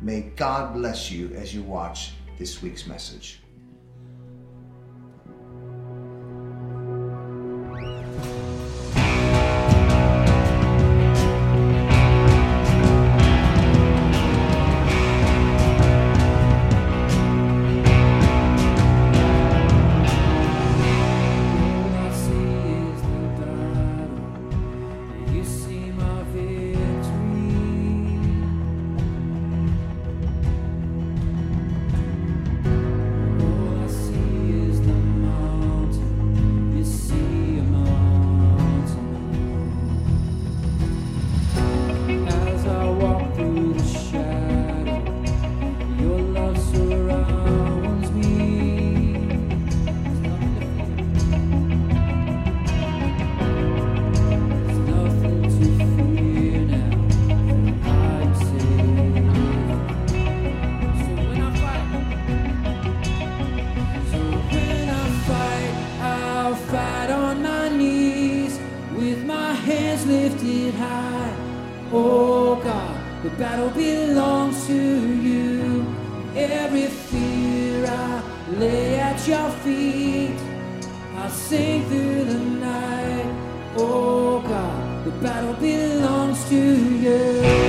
may God bless you as you watch this week's message. Lifted high. Oh God, the battle belongs to you. Every fear I lay at your feet. I'll sing through the night. Oh God, the battle belongs to you.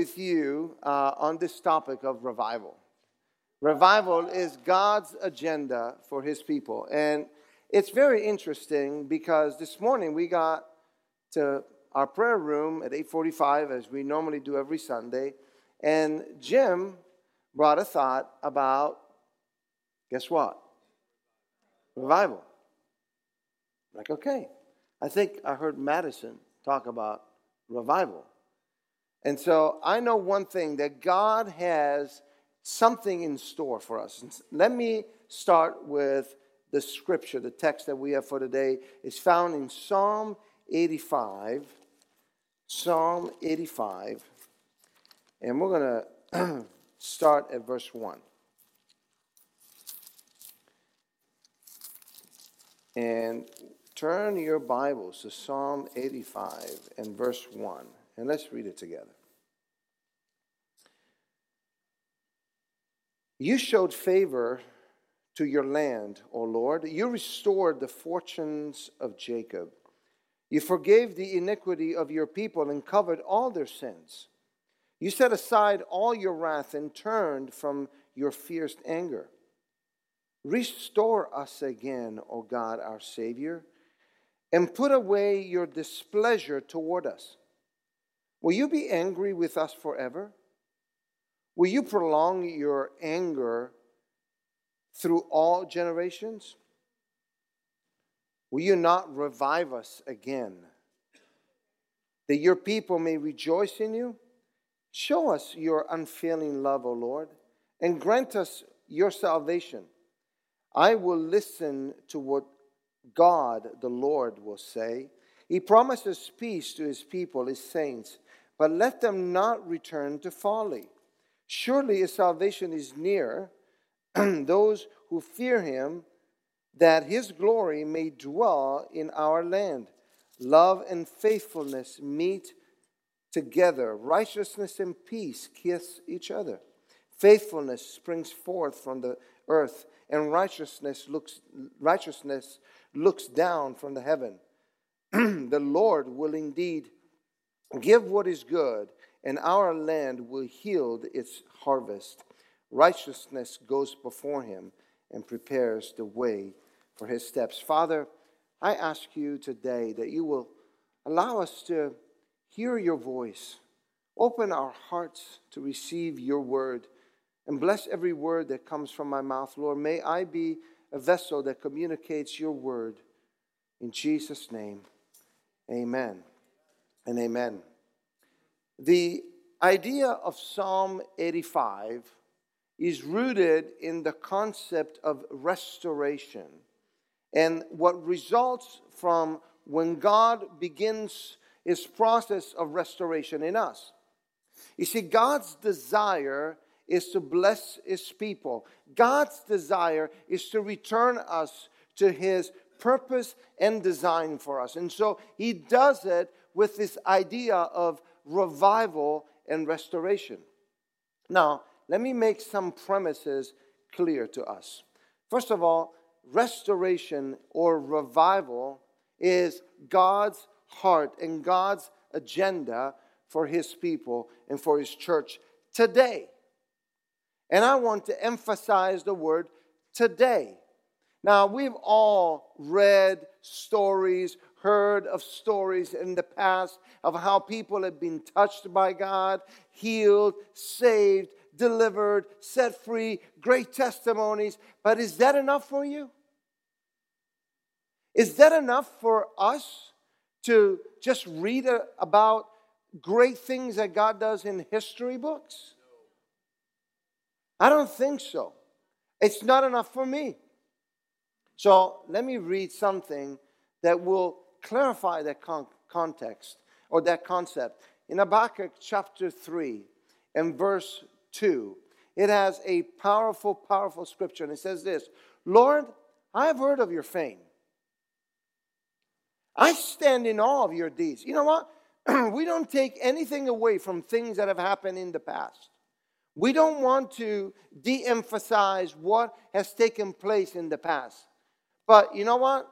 With you uh, on this topic of revival. Revival is God's agenda for his people. And it's very interesting because this morning we got to our prayer room at 8:45 as we normally do every Sunday and Jim brought a thought about guess what? Revival. Like okay. I think I heard Madison talk about revival. And so I know one thing that God has something in store for us. Let me start with the scripture. The text that we have for today is found in Psalm 85. Psalm 85. And we're going to start at verse 1. And turn your Bibles to Psalm 85 and verse 1. And let's read it together. You showed favor to your land, O Lord. You restored the fortunes of Jacob. You forgave the iniquity of your people and covered all their sins. You set aside all your wrath and turned from your fierce anger. Restore us again, O God, our Savior, and put away your displeasure toward us. Will you be angry with us forever? Will you prolong your anger through all generations? Will you not revive us again, that your people may rejoice in you? Show us your unfailing love, O Lord, and grant us your salvation. I will listen to what God the Lord will say. He promises peace to his people, his saints but let them not return to folly. Surely his salvation is near those who fear him, that his glory may dwell in our land. Love and faithfulness meet together, righteousness and peace kiss each other. Faithfulness springs forth from the earth, and righteousness looks, righteousness looks down from the heaven. the Lord will indeed Give what is good, and our land will yield its harvest. Righteousness goes before him and prepares the way for his steps. Father, I ask you today that you will allow us to hear your voice. Open our hearts to receive your word and bless every word that comes from my mouth, Lord. May I be a vessel that communicates your word. In Jesus' name, amen and amen. The idea of Psalm 85 is rooted in the concept of restoration and what results from when God begins his process of restoration in us. You see, God's desire is to bless his people. God's desire is to return us to his purpose and design for us. And so he does it with this idea of revival and restoration. Now, let me make some premises clear to us. First of all, restoration or revival is God's heart and God's agenda for his people and for his church today. And I want to emphasize the word today. Now, we've all read stories, heard of stories in the past of how people have been touched by God, healed, saved, delivered, set free, great testimonies. But is that enough for you? Is that enough for us to just read about great things that God does in history books? I don't think so. It's not enough for me. So let me read something that will clarify that con- context or that concept. In Habakkuk chapter 3 and verse 2, it has a powerful, powerful scripture. And it says this Lord, I have heard of your fame. I stand in awe of your deeds. You know what? we don't take anything away from things that have happened in the past. We don't want to de emphasize what has taken place in the past. But you know what?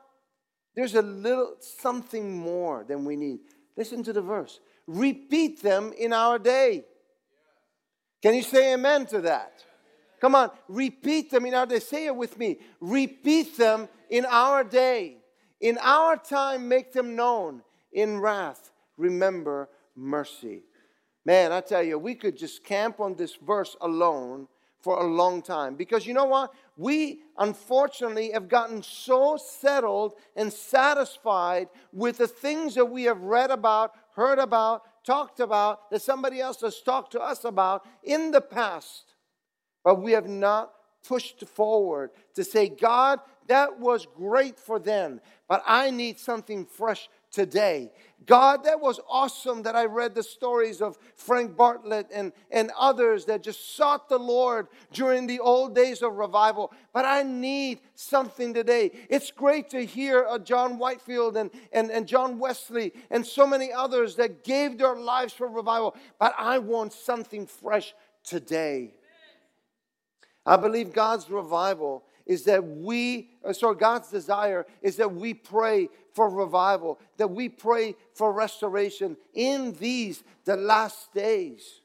There's a little something more than we need. Listen to the verse. repeat them in our day. Can you say amen to that? Come on, repeat them in our day. Say it with me. Repeat them in our day. In our time, make them known. In wrath, remember mercy. Man, I tell you, we could just camp on this verse alone for a long time. Because you know what? We unfortunately have gotten so settled and satisfied with the things that we have read about, heard about, talked about, that somebody else has talked to us about in the past. But we have not pushed forward to say, God, that was great for them, but I need something fresh today. God, that was awesome that I read the stories of Frank Bartlett and, and others that just sought the Lord during the old days of revival. But I need something today. It's great to hear uh, John Whitefield and, and, and John Wesley and so many others that gave their lives for revival. But I want something fresh today. I believe God's revival is that we, uh, sorry, God's desire is that we pray for revival, that we pray for restoration in these, the last days.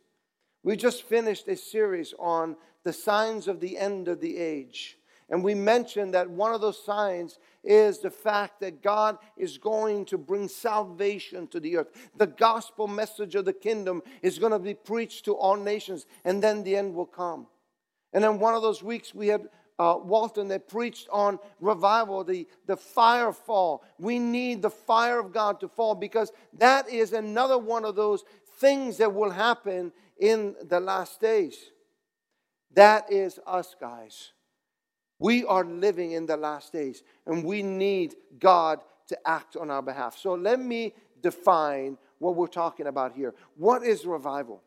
We just finished a series on the signs of the end of the age. And we mentioned that one of those signs is the fact that God is going to bring salvation to the earth. The gospel message of the kingdom is going to be preached to all nations, and then the end will come. And then one of those weeks we had uh, Walton that preached on revival, the, the fire fall. We need the fire of God to fall because that is another one of those things that will happen in the last days. That is us, guys. We are living in the last days and we need God to act on our behalf. So let me define what we're talking about here. What is revival?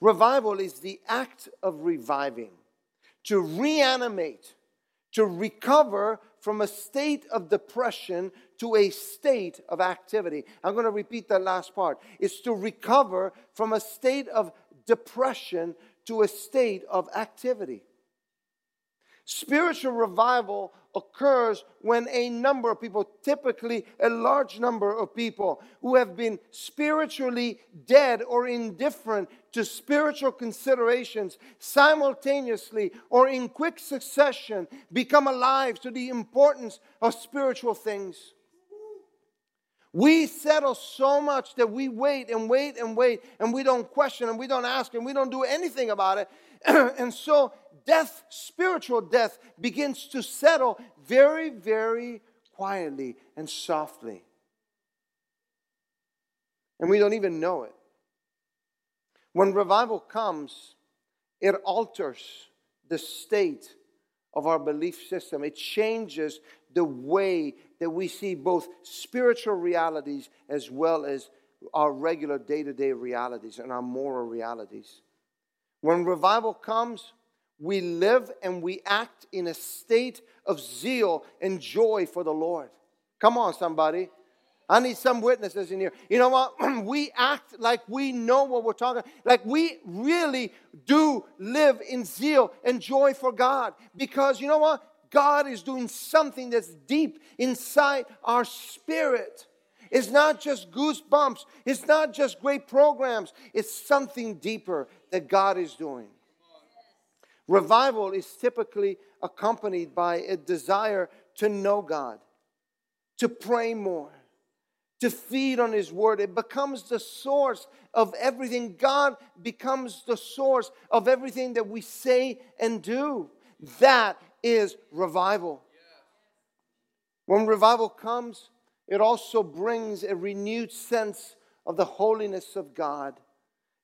Revival is the act of reviving to reanimate, to recover from a state of depression to a state of activity. I'm going to repeat that last part. It's to recover from a state of depression to a state of activity. Spiritual revival occurs when a number of people, typically a large number of people, who have been spiritually dead or indifferent to spiritual considerations, simultaneously or in quick succession, become alive to the importance of spiritual things. We settle so much that we wait and wait and wait, and we don't question and we don't ask and we don't do anything about it. and so death, spiritual death, begins to settle very, very quietly and softly. And we don't even know it. When revival comes, it alters the state of our belief system. It changes the way that we see both spiritual realities as well as our regular day to day realities and our moral realities. When revival comes, we live and we act in a state of zeal and joy for the Lord. Come on, somebody. I need some witnesses in here. You know what? we act like we know what we're talking, like we really do live in zeal and joy for God. Because you know what? God is doing something that's deep inside our spirit. It's not just goosebumps, it's not just great programs, it's something deeper that God is doing. Revival is typically accompanied by a desire to know God, to pray more, to feed on His Word. It becomes the source of everything. God becomes the source of everything that we say and do. That is revival. When revival comes, it also brings a renewed sense of the holiness of God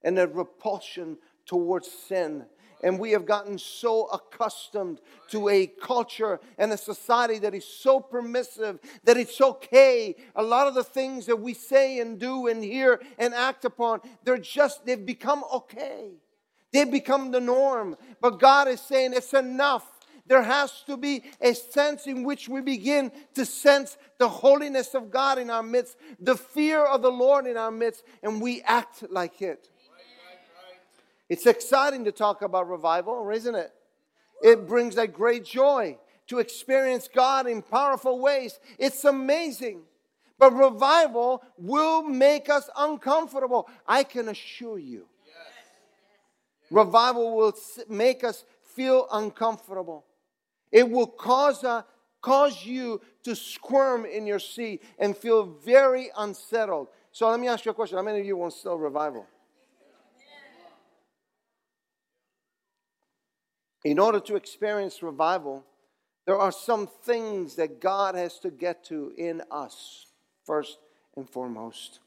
and a repulsion towards sin and we have gotten so accustomed to a culture and a society that is so permissive that it's okay. A lot of the things that we say and do and hear and act upon, they're just, they've become okay. They've become the norm. But God is saying it's enough. There has to be a sense in which we begin to sense the holiness of God in our midst, the fear of the Lord in our midst, and we act like it. It's exciting to talk about revival, isn't it? It brings a great joy to experience God in powerful ways. It's amazing. But revival will make us uncomfortable. I can assure you. Revival will make us feel uncomfortable. It will cause, uh, cause you to squirm in your seat and feel very unsettled. So let me ask you a question. How many of you want still revival? In order to experience revival, there are some things that God has to get to in us, first and foremost.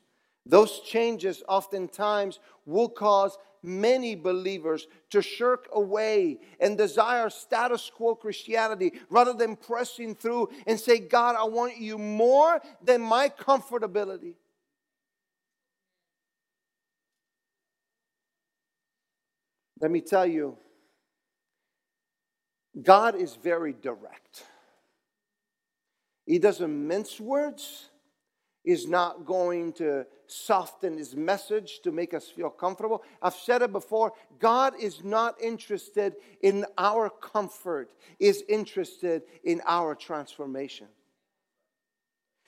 Those changes oftentimes will cause many believers to shirk away and desire status quo Christianity rather than pressing through and say, God, I want you more than my comfortability. Let me tell you, God is very direct. He doesn't mince words. He's not going to soften his message to make us feel comfortable. I've said it before. God is not interested in our comfort, is interested in our transformation.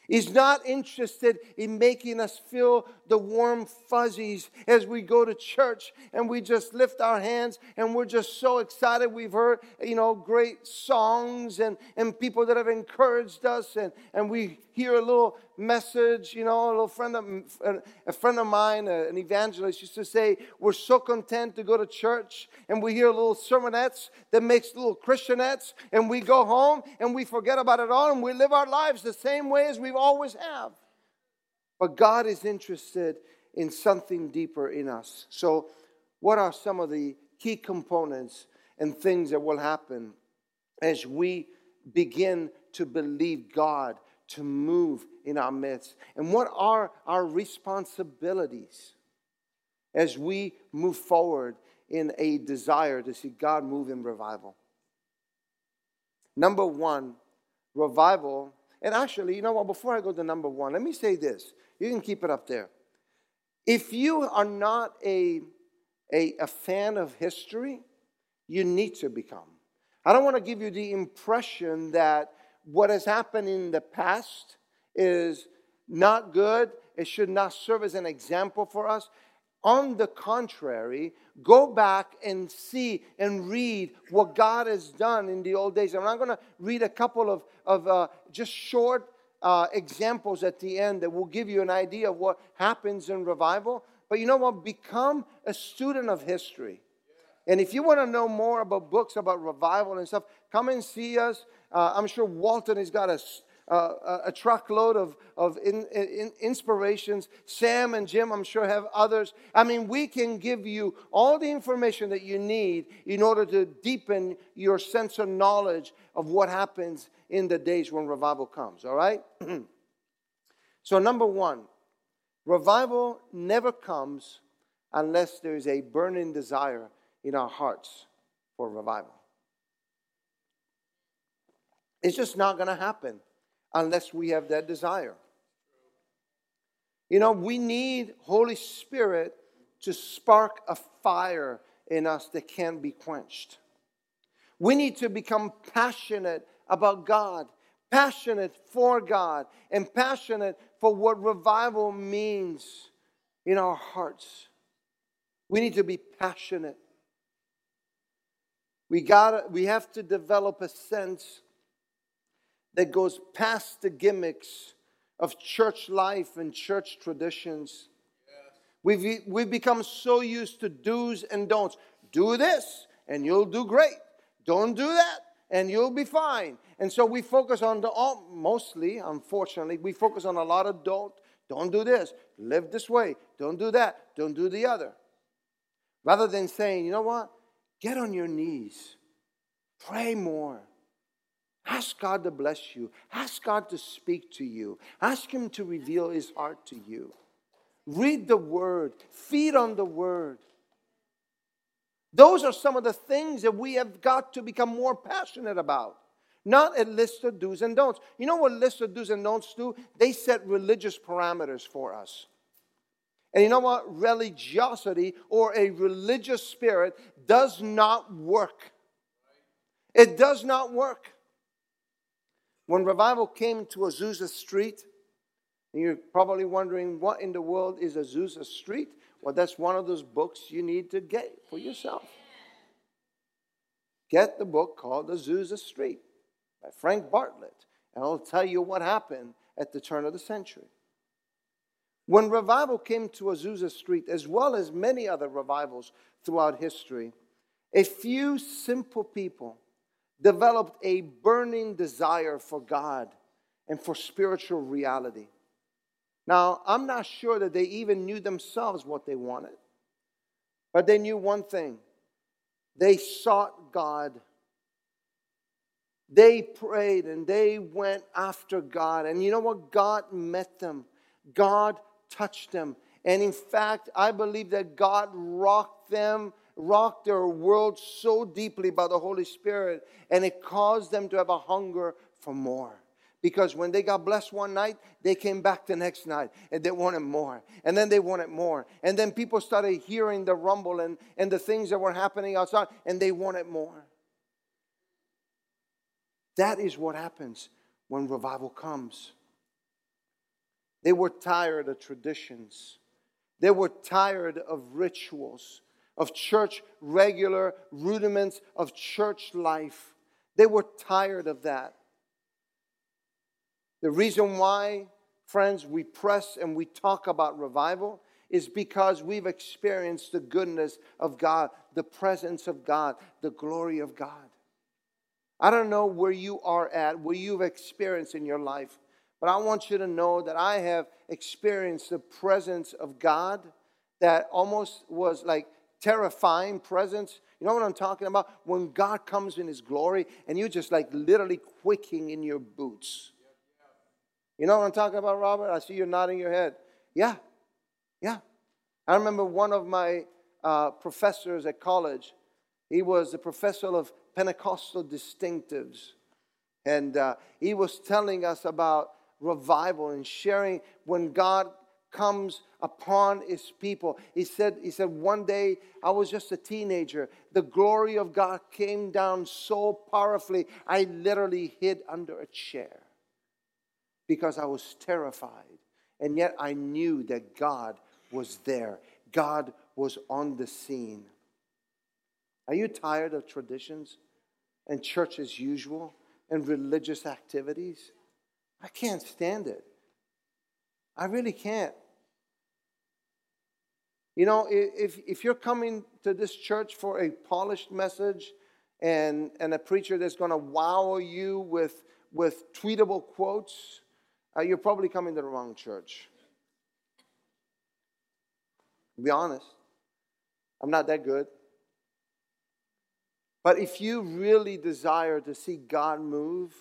He's not interested in making us feel the warm fuzzies as we go to church and we just lift our hands and we're just so excited. We've heard, you know, great songs and, and people that have encouraged us and, and we hear a little message, you know, a little friend of, a friend of mine, an evangelist used to say, we're so content to go to church and we hear little sermonettes that makes little Christianettes and we go home and we forget about it all and we live our lives the same way as we've always have. But God is interested in something deeper in us. So, what are some of the key components and things that will happen as we begin to believe God to move in our midst? And what are our responsibilities as we move forward in a desire to see God move in revival? Number one, revival. And actually, you know what? Before I go to number one, let me say this. You can keep it up there. If you are not a, a, a fan of history, you need to become. I don't want to give you the impression that what has happened in the past is not good. It should not serve as an example for us. On the contrary, go back and see and read what God has done in the old days. I'm not going to read a couple of, of uh, just short uh, examples at the end that will give you an idea of what happens in revival. But you know what? Become a student of history. And if you want to know more about books about revival and stuff, come and see us. Uh, I'm sure Walton has got a, uh, a truckload of, of in, in inspirations. Sam and Jim, I'm sure, have others. I mean, we can give you all the information that you need in order to deepen your sense of knowledge of what happens in the days when revival comes, all right? so, number one, revival never comes unless there is a burning desire in our hearts for revival. It's just not going to happen unless we have that desire. You know, we need Holy Spirit to spark a fire in us that can't be quenched. We need to become passionate about God, passionate for God, and passionate for what revival means in our hearts. We need to be passionate. We got we have to develop a sense that goes past the gimmicks of church life and church traditions. We've, we've become so used to do's and don'ts. Do this and you'll do great. Don't do that and you'll be fine. And so we focus on the all, mostly, unfortunately, we focus on a lot of don't. Don't do this. Live this way. Don't do that. Don't do the other. Rather than saying, you know what? Get on your knees. Pray more. Ask God to bless you. Ask God to speak to you. Ask Him to reveal His heart to you. Read the Word, feed on the Word. Those are some of the things that we have got to become more passionate about. Not a list of do's and don'ts. You know what list of do's and don'ts do? They set religious parameters for us. And you know what? Religiosity or a religious spirit does not work. It does not work. When revival came to Azusa Street And you're probably wondering what in the world is Azusa Street? Well, that's one of those books you need to get for yourself. Get the book called Azusa Street by Frank Bartlett, and I'll tell you what happened at the turn of the century. When revival came to Azusa Street, as well as many other revivals throughout history, a few simple people developed a burning desire for God and for spiritual reality. Now, I'm not sure that they even knew themselves what they wanted, but they knew one thing they sought God. They prayed and they went after God. And you know what? God met them, God touched them. And in fact, I believe that God rocked them, rocked their world so deeply by the Holy Spirit, and it caused them to have a hunger for more. Because when they got blessed one night, they came back the next night and they wanted more. And then they wanted more. And then people started hearing the rumble and, and the things that were happening outside, and they wanted more. That is what happens when revival comes. They were tired of traditions. They were tired of rituals, of church regular rudiments of church life. They were tired of that. The reason why, friends, we press and we talk about revival is because we've experienced the goodness of God, the presence of God, the glory of God. I don't know where you are at, where you've experienced in your life, but I want you to know that I have experienced the presence of God that almost was like terrifying presence. You know what I'm talking about? When God comes in His glory and you're just like literally quaking in your boots. You know what I'm talking about, Robert? I see you nodding your head. Yeah, yeah. I remember one of my uh, professors at college. He was a professor of Pentecostal distinctives. And uh, he was telling us about revival and sharing when God comes upon his people. He said, he said, one day I was just a teenager. The glory of God came down so powerfully, I literally hid under a chair because I was terrified. And yet I knew that God was there, God was on the scene. Are you tired of traditions and church as usual and religious activities? I can't stand it. I really can't. You know, if, if you're coming to this church for a polished message and, and a preacher that's going to wow you with, with tweetable quotes, uh, you're probably coming to the wrong church. be honest, I'm not that good. But if you really desire to see God move,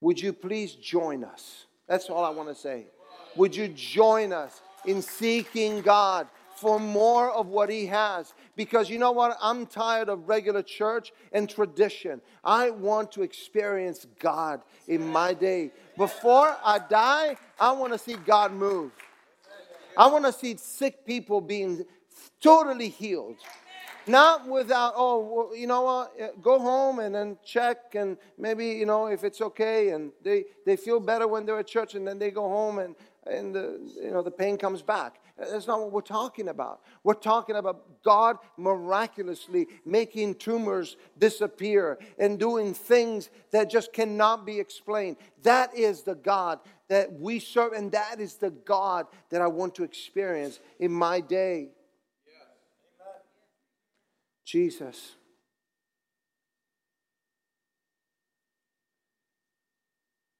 would you please join us? That's all I want to say. Would you join us in seeking God for more of what He has? Because you know what? I'm tired of regular church and tradition. I want to experience God in my day. Before I die, I want to see God move. I want to see sick people being totally healed. Not without, oh, well, you know what, uh, go home and then check and maybe, you know, if it's okay. And they, they feel better when they're at church and then they go home and, and the, you know, the pain comes back. That's not what we're talking about. We're talking about God miraculously making tumors disappear and doing things that just cannot be explained. That is the God that we serve, and that is the God that I want to experience in my day. Jesus.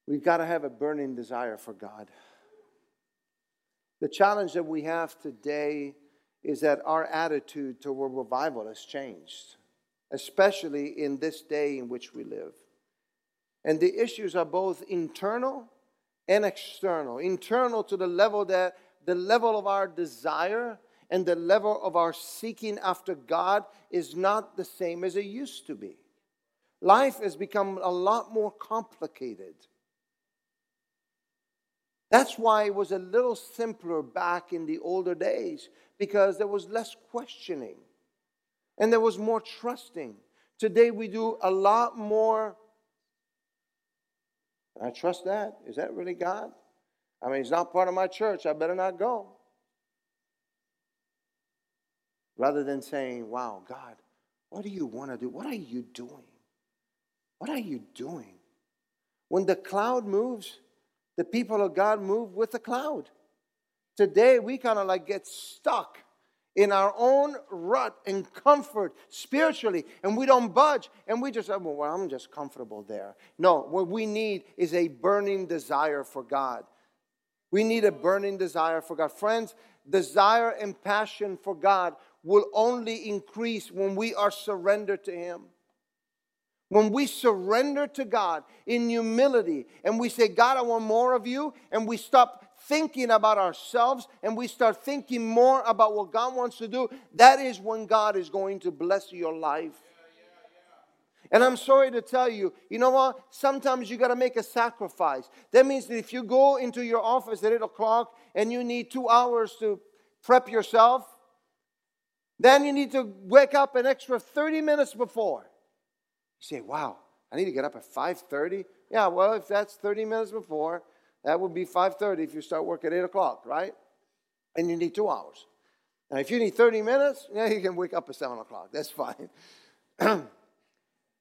We've got to have a burning desire for God. The challenge that we have today is that our attitude toward revival has changed, especially in this day in which we live. And the issues are both internal and external. Internal to the level that the level of our desire and the level of our seeking after God is not the same as it used to be. Life has become a lot more complicated. That's why it was a little simpler back in the older days because there was less questioning and there was more trusting. Today we do a lot more. I trust that. Is that really God? I mean, he's not part of my church. I better not go. Rather than saying, Wow, God, what do you want to do? What are you doing? What are you doing? When the cloud moves, the people of God move with the cloud. Today, we kind of like get stuck in our own rut and comfort spiritually, and we don't budge, and we just, oh, well, I'm just comfortable there. No, what we need is a burning desire for God. We need a burning desire for God. Friends, desire and passion for God will only increase when we are surrendered to Him. When we surrender to God in humility and we say, God, I want more of you, and we stop thinking about ourselves and we start thinking more about what God wants to do, that is when God is going to bless your life. And I'm sorry to tell you, you know what? Sometimes you got to make a sacrifice. That means that if you go into your office at 8 o'clock and you need two hours to prep yourself, then you need to wake up an extra 30 minutes before. Say, wow, I need to get up at 5.30? Yeah, well, if that's 30 minutes before, that would be 5.30 if you start work at 8 o'clock, right? And you need two hours. Now, if you need 30 minutes, yeah, you can wake up at 7 o'clock. That's fine.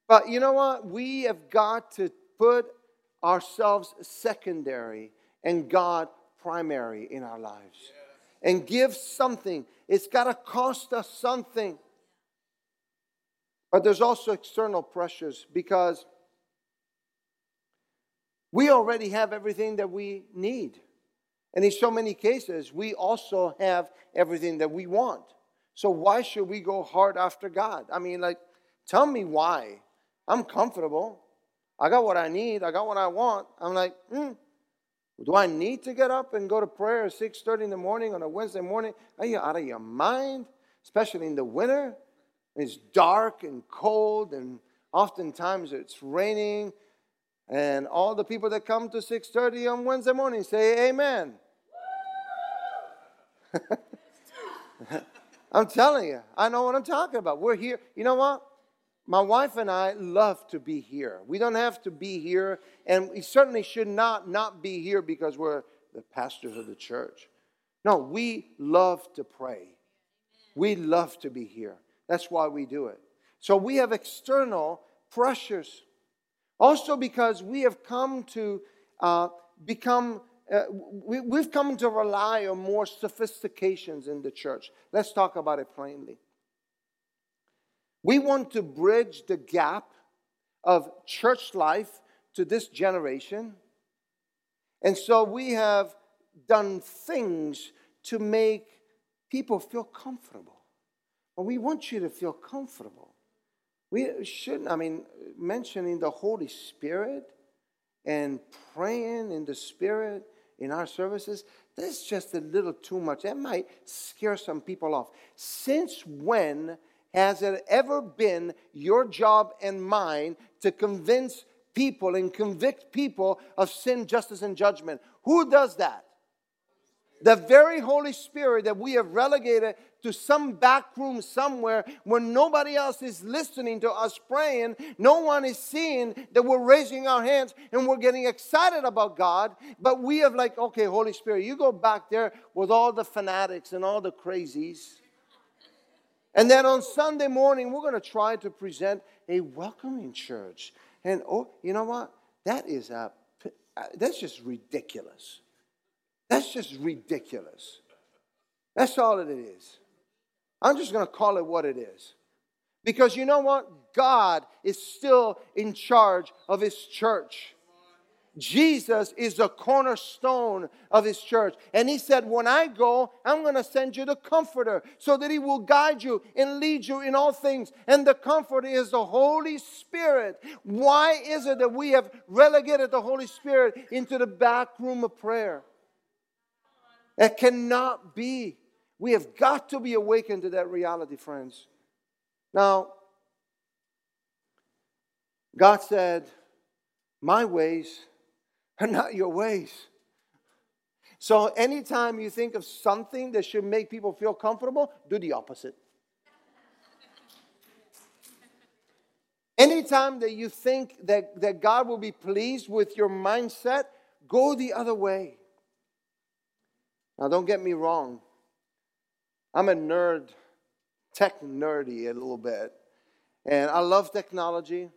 but you know what? We have got to put ourselves secondary and God primary in our lives. And give something. It's got to cost us something. But there's also external pressures because we already have everything that we need. And in so many cases, we also have everything that we want. So why should we go hard after God? I mean, like, tell me why. I'm comfortable. I got what I need. I got what I want. I'm like, hmm. Do I need to get up and go to prayer at 6:30 in the morning on a Wednesday morning? Are you out of your mind? Especially in the winter. It's dark and cold, and oftentimes it's raining and all the people that come to 6:30 on Wednesday morning say amen. I'm telling you, I know what I'm talking about. We're here. You know what? My wife and I love to be here. We don't have to be here, and we certainly should not not be here because we're the pastors of the church. No, we love to pray. We love to be here. That's why we do it. So we have external pressures. Also, because we have come to uh, become, uh, we, we've come to rely on more sophistications in the church. Let's talk about it plainly. We want to bridge the gap of church life to this generation. And so we have done things to make people feel comfortable. We want you to feel comfortable. We shouldn't, I mean, mentioning the Holy Spirit and praying in the Spirit in our services, that's just a little too much. That might scare some people off. Since when has it ever been your job and mine to convince people and convict people of sin, justice, and judgment? Who does that? The very Holy Spirit that we have relegated to some back room somewhere where nobody else is listening to us praying. No one is seeing that we're raising our hands and we're getting excited about God. But we have, like, okay, Holy Spirit, you go back there with all the fanatics and all the crazies. And then on Sunday morning, we're going to try to present a welcoming church. And oh, you know what? That is a, that's just ridiculous. That's just ridiculous. That's all it is. I'm just going to call it what it is. Because you know what? God is still in charge of His church. Jesus is the cornerstone of his church. And he said, When I go, I'm going to send you the comforter so that he will guide you and lead you in all things. And the comforter is the Holy Spirit. Why is it that we have relegated the Holy Spirit into the back room of prayer? It cannot be. We have got to be awakened to that reality, friends. Now, God said, My ways are not your ways. So, anytime you think of something that should make people feel comfortable, do the opposite. Anytime that you think that, that God will be pleased with your mindset, go the other way. Now, don't get me wrong. I'm a nerd, tech nerdy a little bit. And I love technology.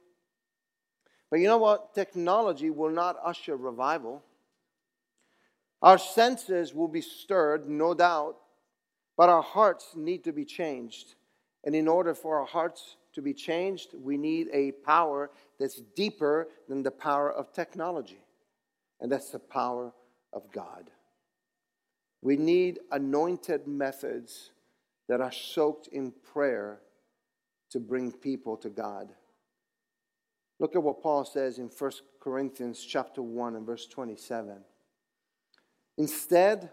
But you know what? Technology will not usher revival. Our senses will be stirred, no doubt, but our hearts need to be changed. And in order for our hearts to be changed, we need a power that's deeper than the power of technology, and that's the power of God. We need anointed methods that are soaked in prayer to bring people to God. Look at what Paul says in 1 Corinthians chapter 1 and verse 27. Instead,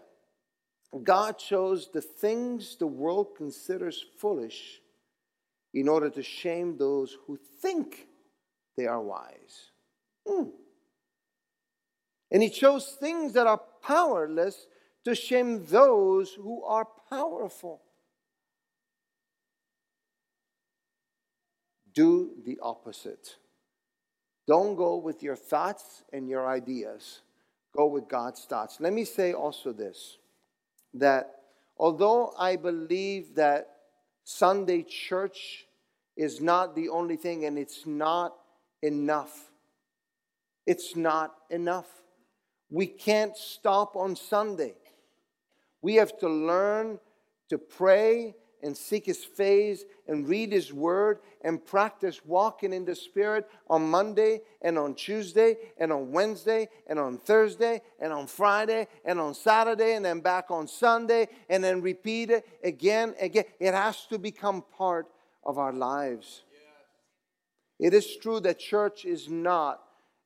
God chose the things the world considers foolish in order to shame those who think they are wise. Hmm. And he chose things that are powerless to shame those who are powerful. Do the opposite. Don't go with your thoughts and your ideas. Go with God's thoughts. Let me say also this that although I believe that Sunday church is not the only thing and it's not enough, it's not enough. We can't stop on Sunday. We have to learn to pray and seek his face and read his word and practice walking in the spirit on Monday and on Tuesday and on Wednesday and on Thursday and on Friday and on Saturday and then back on Sunday and then repeat it again again. It has to become part of our lives. It is true that church is not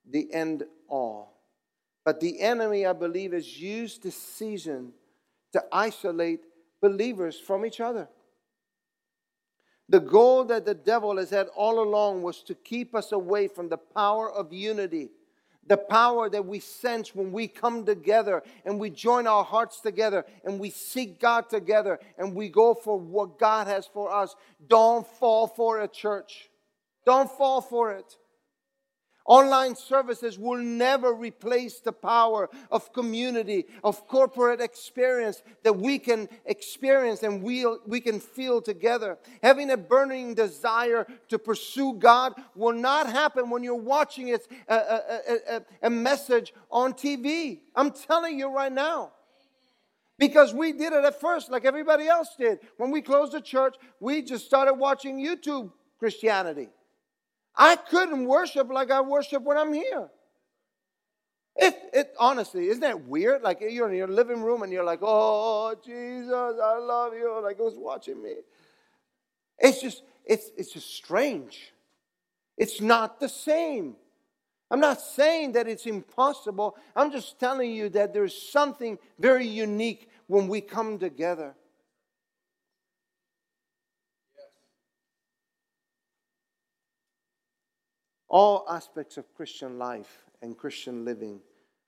the end all. But the enemy, I believe, has used this season to isolate believers from each other. The goal that the devil has had all along was to keep us away from the power of unity, the power that we sense when we come together and we join our hearts together and we seek God together and we go for what God has for us. Don't fall for it, church. Don't fall for it. Online services will never replace the power of community, of corporate experience that we can experience and we, we can feel together. Having a burning desire to pursue God will not happen when you're watching it, a, a, a, a message on TV. I'm telling you right now. Because we did it at first, like everybody else did. When we closed the church, we just started watching YouTube Christianity. I couldn't worship like I worship when I'm here. It, it honestly, isn't that weird? Like you're in your living room and you're like, oh, Jesus, I love you. Like who's watching me? It's just, it's, it's just strange. It's not the same. I'm not saying that it's impossible. I'm just telling you that there's something very unique when we come together. All aspects of Christian life and Christian living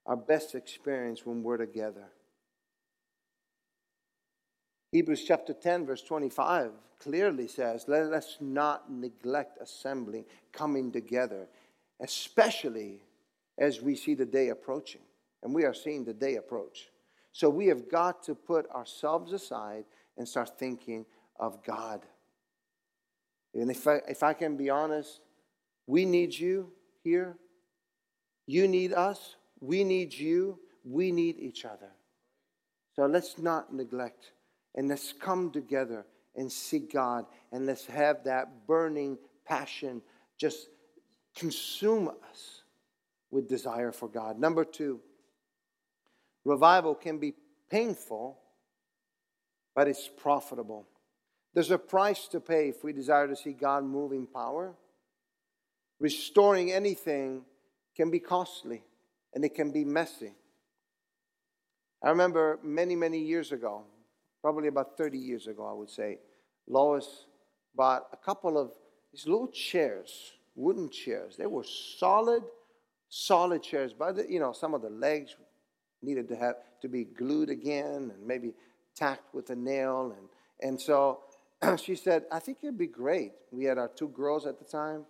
are best experienced when we're together. Hebrews chapter 10, verse 25 clearly says, Let us not neglect assembling, coming together, especially as we see the day approaching. And we are seeing the day approach. So we have got to put ourselves aside and start thinking of God. And if I, if I can be honest, we need you here. You need us. We need you. We need each other. So let's not neglect and let's come together and seek God and let's have that burning passion just consume us with desire for God. Number two, revival can be painful, but it's profitable. There's a price to pay if we desire to see God move in power restoring anything can be costly and it can be messy. I remember many, many years ago, probably about 30 years ago, I would say, Lois bought a couple of these little chairs, wooden chairs. They were solid, solid chairs. But the, you know, some of the legs needed to have to be glued again and maybe tacked with a nail. And, and so she said, I think it'd be great. We had our two girls at the time.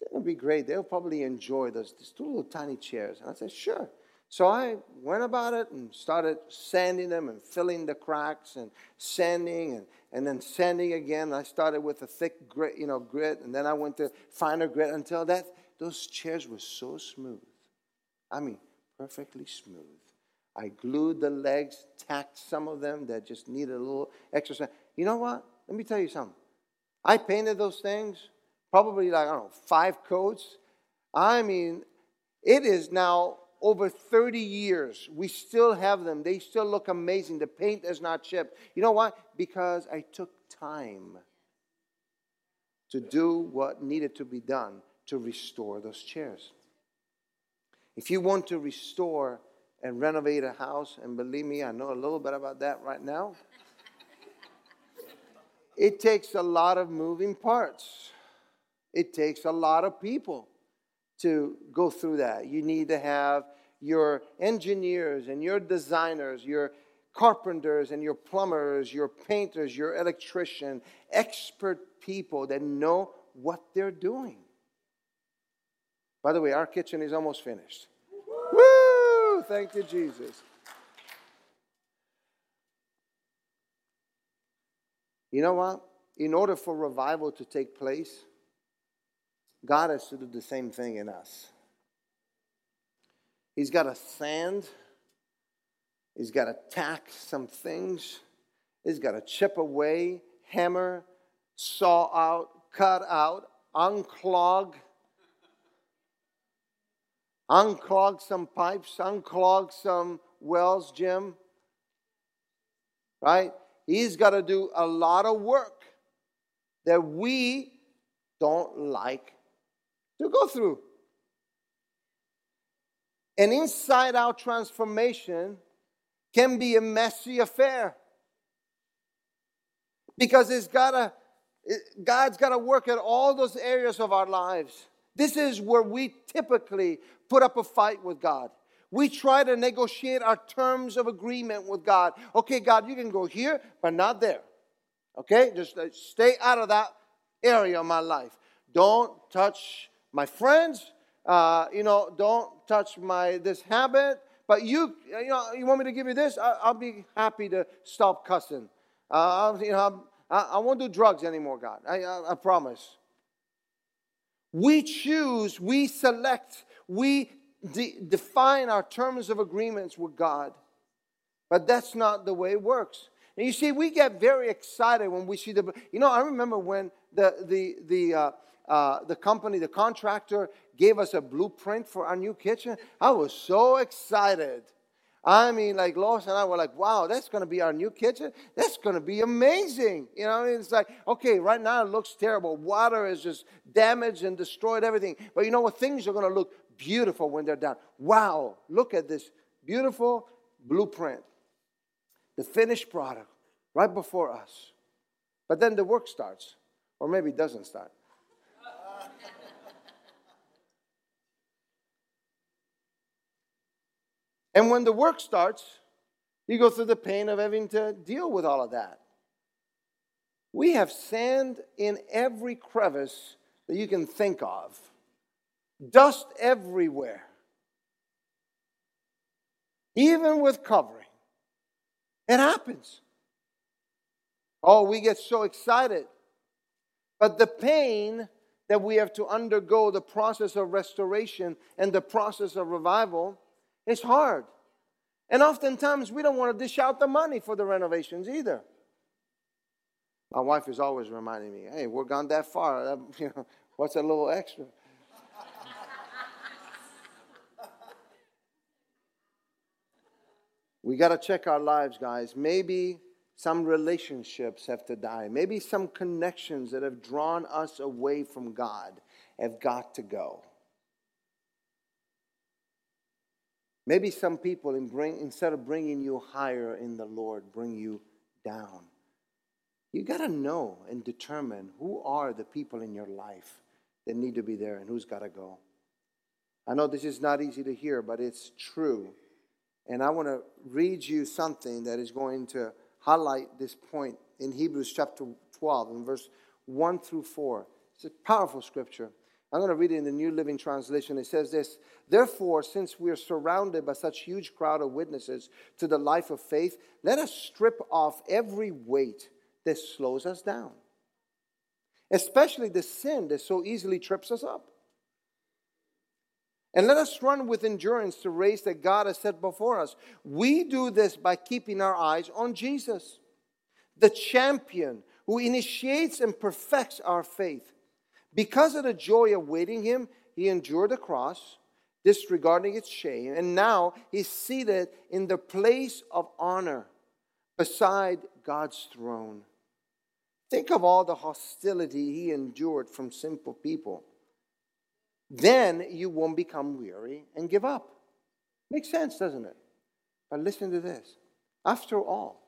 That would be great. They'll probably enjoy those these two little tiny chairs. And I said, sure. So I went about it and started sanding them and filling the cracks and sanding and, and then sanding again. I started with a thick grit, you know, grit, and then I went to finer grit until that those chairs were so smooth. I mean, perfectly smooth. I glued the legs, tacked some of them that just needed a little extra. You know what? Let me tell you something. I painted those things, probably like, I don't know, five coats. I mean, it is now over 30 years. We still have them. They still look amazing. The paint has not chipped. You know why? Because I took time to do what needed to be done to restore those chairs. If you want to restore and renovate a house, and believe me, I know a little bit about that right now, it takes a lot of moving parts. It takes a lot of people to go through that. You need to have your engineers and your designers, your carpenters and your plumbers, your painters, your electrician, expert people that know what they're doing. By the way, our kitchen is almost finished. Woo! Thank you, Jesus. You know what? In order for revival to take place, God has to do the same thing in us. He's got to sand, he's got to tack some things, he's got to chip away, hammer, saw out, cut out, unclog, unclog some pipes, unclog some wells, Jim. Right? He's got to do a lot of work that we don't like to go through. An inside out transformation can be a messy affair because it's gotta, God's got to work at all those areas of our lives. This is where we typically put up a fight with God. We try to negotiate our terms of agreement with God. Okay, God, you can go here, but not there. Okay, just uh, stay out of that area of my life. Don't touch my friends. Uh, you know, don't touch my this habit. But you, you know, you want me to give you this? I, will be happy to stop cussing. Uh, you know, I, I, won't do drugs anymore, God. I, I, I promise. We choose, we select, we de- define our terms of agreements with God. But that's not the way it works. And you see, we get very excited when we see the. You know, I remember when the the the uh, uh, the company, the contractor, gave us a blueprint for our new kitchen. I was so excited. I mean, like Lois and I were like, wow, that's going to be our new kitchen. That's going to be amazing. You know, it's like, okay, right now it looks terrible. Water is just damaged and destroyed everything. But you know what? Things are going to look beautiful when they're done. Wow, look at this beautiful blueprint, the finished product right before us. But then the work starts, or maybe it doesn't start. And when the work starts, you go through the pain of having to deal with all of that. We have sand in every crevice that you can think of, dust everywhere, even with covering. It happens. Oh, we get so excited. But the pain that we have to undergo, the process of restoration and the process of revival, it's hard. And oftentimes we don't want to dish out the money for the renovations either. My wife is always reminding me, hey, we're gone that far. You know, what's a little extra? we got to check our lives, guys. Maybe some relationships have to die. Maybe some connections that have drawn us away from God have got to go. Maybe some people, in bring, instead of bringing you higher in the Lord, bring you down. You got to know and determine who are the people in your life that need to be there and who's got to go. I know this is not easy to hear, but it's true. And I want to read you something that is going to highlight this point in Hebrews chapter 12, in verse 1 through 4. It's a powerful scripture. I'm going to read it in the New Living Translation. It says this Therefore, since we are surrounded by such huge crowd of witnesses to the life of faith, let us strip off every weight that slows us down, especially the sin that so easily trips us up. And let us run with endurance the race that God has set before us. We do this by keeping our eyes on Jesus, the champion who initiates and perfects our faith. Because of the joy awaiting him, he endured the cross, disregarding its shame, and now he's seated in the place of honor beside God's throne. Think of all the hostility he endured from simple people. Then you won't become weary and give up. Makes sense, doesn't it? But listen to this. After all,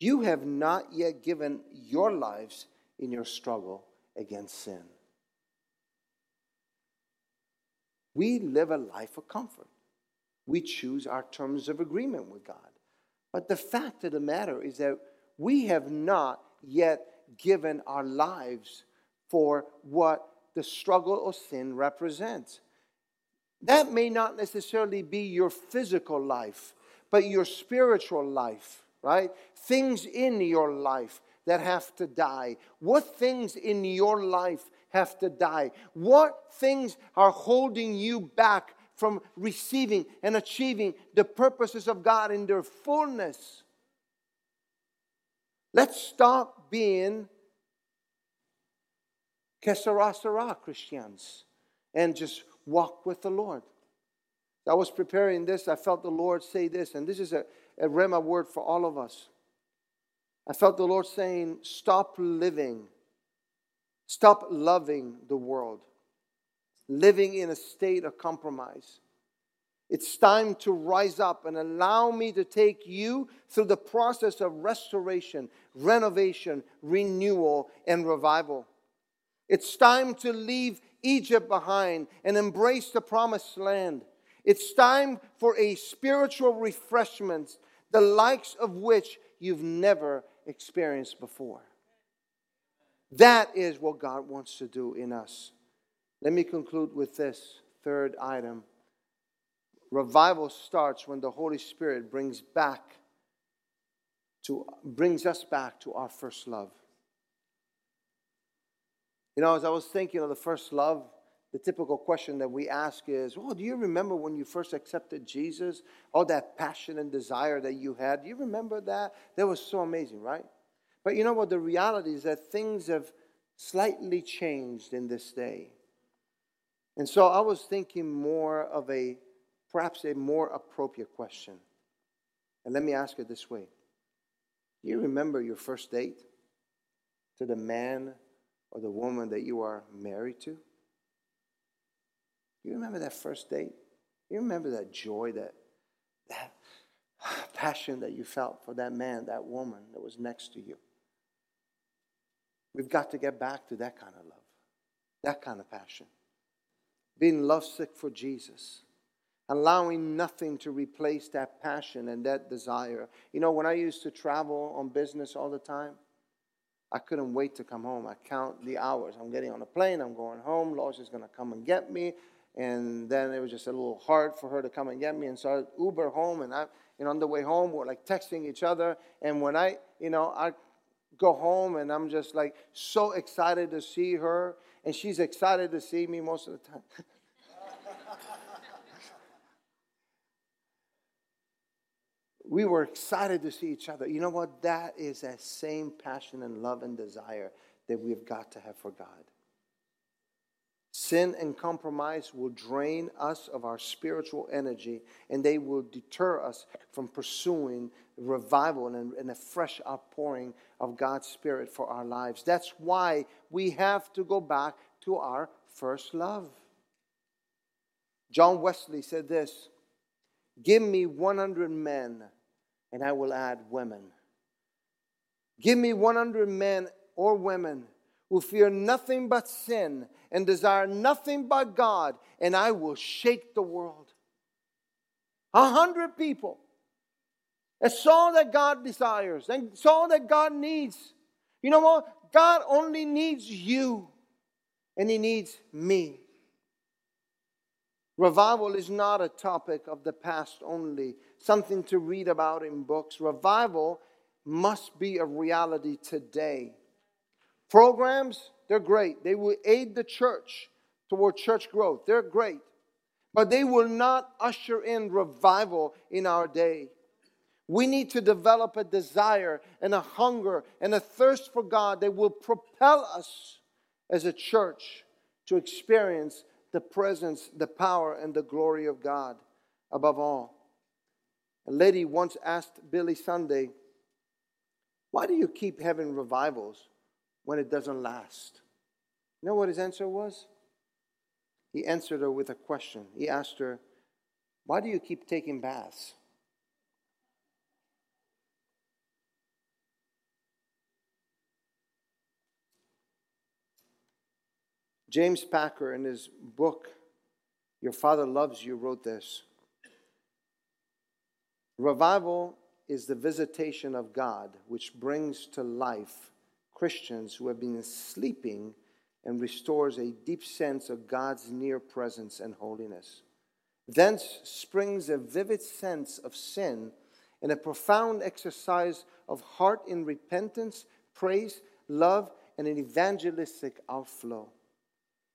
you have not yet given your lives in your struggle against sin. We live a life of comfort. We choose our terms of agreement with God. But the fact of the matter is that we have not yet given our lives for what the struggle of sin represents. That may not necessarily be your physical life, but your spiritual life, right? Things in your life that have to die? What things in your life have to die? What things are holding you back from receiving and achieving the purposes of God in their fullness? Let's stop being sera Christians and just walk with the Lord. I was preparing this, I felt the Lord say this, and this is a, a Rhema word for all of us. I felt the Lord saying, Stop living, stop loving the world, living in a state of compromise. It's time to rise up and allow me to take you through the process of restoration, renovation, renewal, and revival. It's time to leave Egypt behind and embrace the promised land. It's time for a spiritual refreshment, the likes of which you've never experienced before. That is what God wants to do in us. Let me conclude with this third item. Revival starts when the Holy Spirit brings back to brings us back to our first love. You know, as I was thinking of the first love, the typical question that we ask is, Oh, do you remember when you first accepted Jesus? All that passion and desire that you had. Do you remember that? That was so amazing, right? But you know what? The reality is that things have slightly changed in this day. And so I was thinking more of a, perhaps a more appropriate question. And let me ask it this way Do you remember your first date to the man or the woman that you are married to? You remember that first date? You remember that joy, that, that passion that you felt for that man, that woman that was next to you? We've got to get back to that kind of love, that kind of passion. Being lovesick for Jesus, allowing nothing to replace that passion and that desire. You know, when I used to travel on business all the time, I couldn't wait to come home. I count the hours. I'm getting on a plane, I'm going home. Lois is going to come and get me. And then it was just a little hard for her to come and get me. And so I Uber home, and I, you know, on the way home, we're like texting each other. And when I, you know, I go home and I'm just like so excited to see her, and she's excited to see me most of the time. we were excited to see each other. You know what? That is that same passion and love and desire that we've got to have for God. Sin and compromise will drain us of our spiritual energy and they will deter us from pursuing revival and, a fresh outpouring of God's Spirit for our lives. That's why we have to go back to our first love. John Wesley said this Give me 100 men and I will add women. Give me 100 men or women who fear nothing but sin and desire nothing but God, and I will shake the world. A hundred people. That's all that God desires. And all that God needs. You know what? God only needs you. and He needs me. Revival is not a topic of the past only, something to read about in books. Revival must be a reality today. Programs, they're great. They will aid the church toward church growth. They're great. But they will not usher in revival in our day. We need to develop a desire and a hunger and a thirst for God that will propel us as a church to experience the presence, the power, and the glory of God above all. A lady once asked Billy Sunday, Why do you keep having revivals when it doesn't last? You know what his answer was? He answered her with a question. He asked her, Why do you keep taking baths? James Packer, in his book, Your Father Loves You, wrote this Revival is the visitation of God which brings to life Christians who have been sleeping and restores a deep sense of God's near presence and holiness. Thence springs a vivid sense of sin and a profound exercise of heart in repentance, praise, love, and an evangelistic outflow.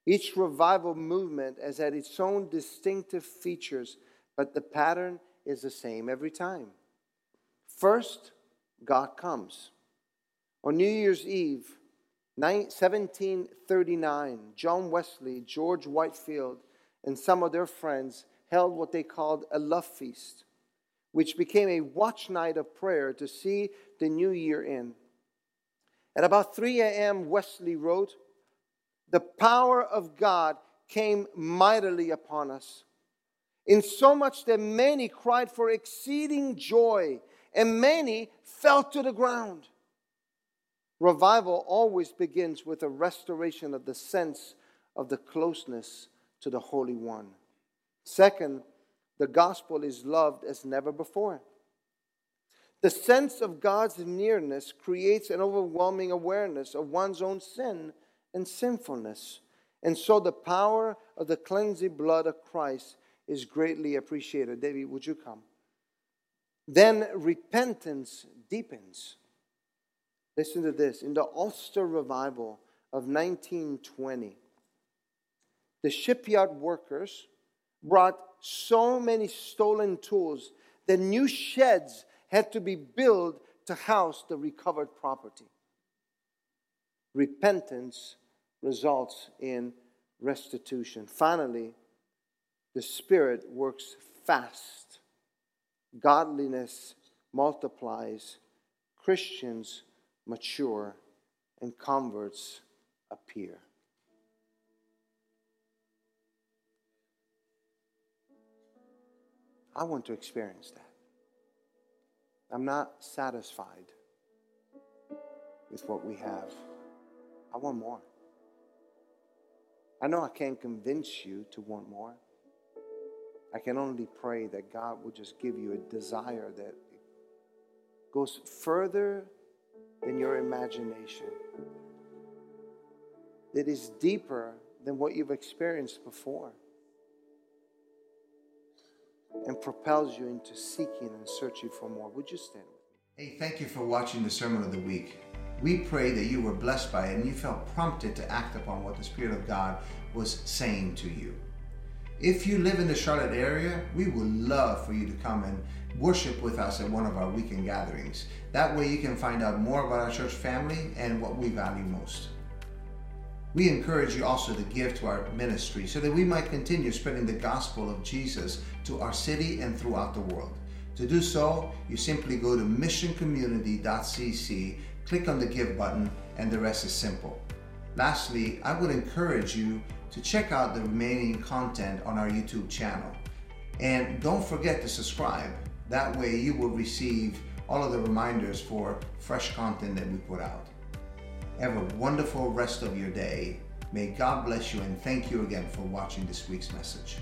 Each revival movement has had its own distinctive features, but the pattern is the same every time. First, God comes. On New Year's Eve, 1739, John Wesley, George Whitefield, and some of their friends held what they called a love feast, which became a watch night of prayer to see the new year in. At about 3 a.m., Wesley wrote, the power of God came mightily upon us, in so much that many cried for exceeding joy, and many fell to the ground. Revival always begins with a restoration of the sense of the closeness to the Holy One. Second, the gospel is loved as never before. The sense of God's nearness creates an overwhelming awareness of one's own sin and sinfulness. And so the power of the cleansing blood of Christ is greatly appreciated. David, would you come? Then repentance deepens. Listen to this. In the Ulster revival of 1920, the shipyard workers brought so many stolen tools that new sheds had to be built to house the recovered property. Repentance results in restitution. Finally, the Spirit works fast. Godliness multiplies, Christians mature, and converts appear. I want to experience that. I'm not satisfied with what we have. I want more. I know I can't convince you to want more. I can only pray that God will just give you a desire that goes further than your imagination, that is deeper than what you've experienced before, and propels you into seeking and searching for more. Would you stand with me? Hey, thank you for watching the Sermon of the Week. We pray that you were blessed by it and you felt prompted to act upon what the Spirit of God was saying to you. If you live in the Charlotte area, we would love for you to come and worship with us at one of our weekend gatherings. That way you can find out more about our church family and what we value most. We encourage you also to give to our ministry so that we might continue spreading the gospel of Jesus to our city and throughout the world. To do so, you simply go to missioncommunity.cc click on the give button and the rest is simple. Lastly, I would encourage you to check out the remaining content on our YouTube channel. And don't forget to subscribe. That way you will receive all of the reminders for fresh content that we put out. Have a wonderful rest of your day. May God bless you and thank you again for watching this week's message.